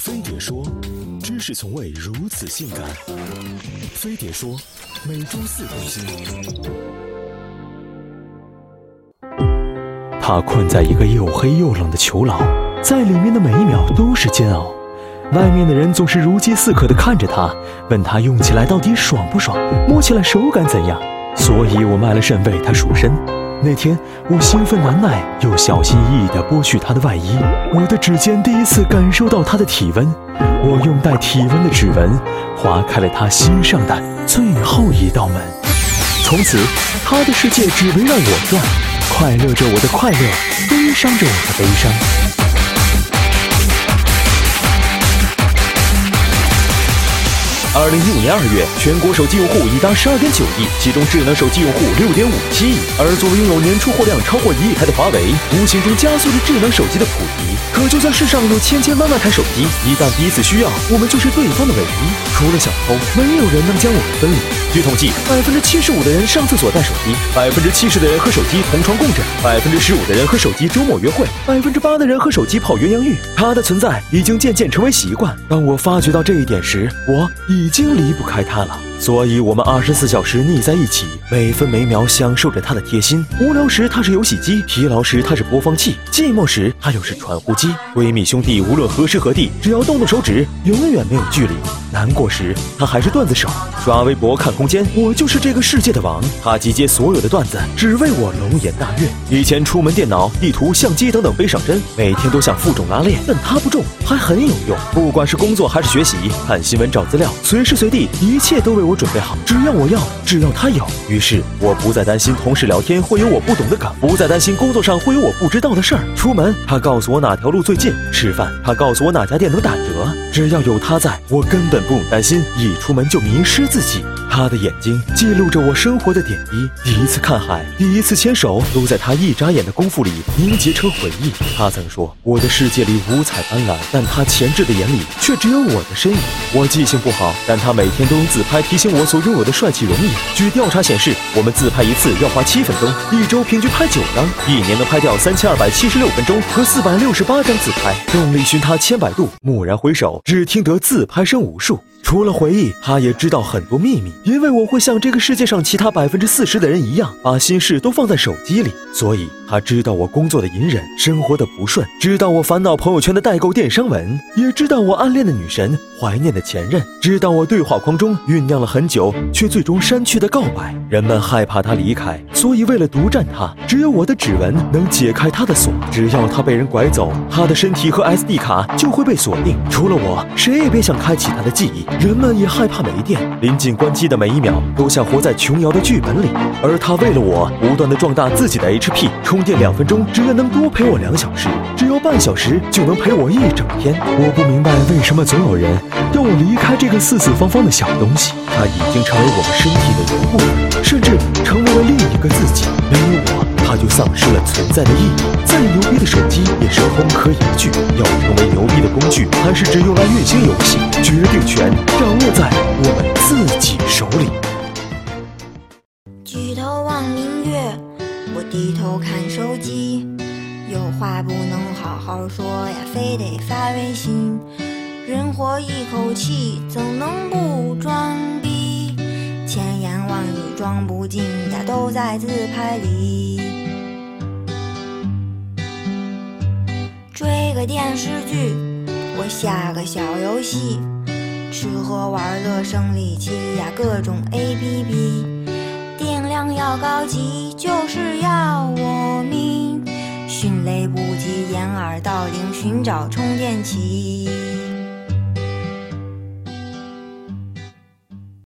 飞碟说：“知识从未如此性感。”飞碟说：“每周四更新。”他困在一个又黑又冷的囚牢，在里面的每一秒都是煎熬。外面的人总是如饥似渴地看着他，问他用起来到底爽不爽，摸起来手感怎样。所以我卖了肾为他赎身。那天我兴奋难耐，又小心翼翼地剥去他的外衣，我的指尖第一次感受到他的体温，我用带体温的指纹划开了他心上的最后一道门。从此，他的世界只围绕我转，快乐着我的快乐，悲伤着我的悲伤。二零一五年二月，全国手机用户已达十二点九亿，其中智能手机用户六点五七亿。而作为拥有年出货量超过一亿台的华为，无形中加速着智能手机的普及。可就算世上有千千万万台手机，一旦彼此需要，我们就是对方的唯一。除了小偷，没有人能将我们分离。据统计，百分之七十五的人上厕所带手机，百分之七十的人和手机同床共枕，百分之十五的人和手机周末约会，百分之八的人和手机泡鸳鸯浴。它的存在已经渐渐成为习惯。当我发觉到这一点时，我已。经离不开它了。所以，我们二十四小时腻在一起，每分每秒享受着他的贴心。无聊时，他是游戏机；疲劳时，他是播放器；寂寞时，他又是传呼机。闺蜜兄弟，无论何时何地，只要动动手指，永远没有距离。难过时，他还是段子手；刷微博、看空间，我就是这个世界的王。他集结所有的段子，只为我龙颜大悦。以前出门，电脑、地图、相机等等背上身，每天都像负重拉练，但他不重，还很有用。不管是工作还是学习，看新闻、找资料，随时随地，一切都为我。我准备好，只要我要，只要他有。于是我不再担心同事聊天会有我不懂的梗，不再担心工作上会有我不知道的事儿。出门，他告诉我哪条路最近；吃饭，他告诉我哪家店能打折。只要有他在，我根本不用担心一出门就迷失自己。他的眼睛记录着我生活的点滴，第一次看海，第一次牵手，都在他一眨眼的功夫里凝结成回忆。他曾说，我的世界里五彩斑斓，但他前置的眼里却只有我的身影。我记性不好，但他每天都用自拍提醒我所拥有的帅气容颜。据调查显示，我们自拍一次要花七分钟，一周平均拍九张，一年能拍掉三千二百七十六分钟和四百六十八张自拍。众里寻他千百度，蓦然回首，只听得自拍声无数。除了回忆，他也知道很多秘密。因为我会像这个世界上其他百分之四十的人一样，把心事都放在手机里，所以他知道我工作的隐忍，生活的不顺，知道我烦恼朋友圈的代购电商文，也知道我暗恋的女神，怀念的前任，知道我对话框中酝酿了很久却最终删去的告白。人们害怕他离开，所以为了独占他，只有我的指纹能解开他的锁。只要他被人拐走，他的身体和 SD 卡就会被锁定。除了我，谁也别想开启他的记忆。人们也害怕没电，临近关机的每一秒都像活在琼瑶的剧本里。而他为了我，不断的壮大自己的 HP，充充电两分钟只要能多陪我两小时，只要半小时。就能陪我一整天。我不明白为什么总有人要我离开这个四四方方的小东西，它已经成为我们身体的一部分，甚至成为了另一个自己。没有我，它就丧失了存在的意义。再牛逼的手机也是空壳一具，要成为牛逼的工具，还是只用来运行游戏？决定权掌握在我们自己手里。低头看手机，有话不能好好说呀，非得发微信。人活一口气，怎能不装逼？千言万语装不进呀，都在自拍里。追个电视剧。我下个小游戏，吃喝玩乐生理期呀，各种 APP，想要高级，就是要我命，迅雷不及掩耳盗铃，寻找充电器。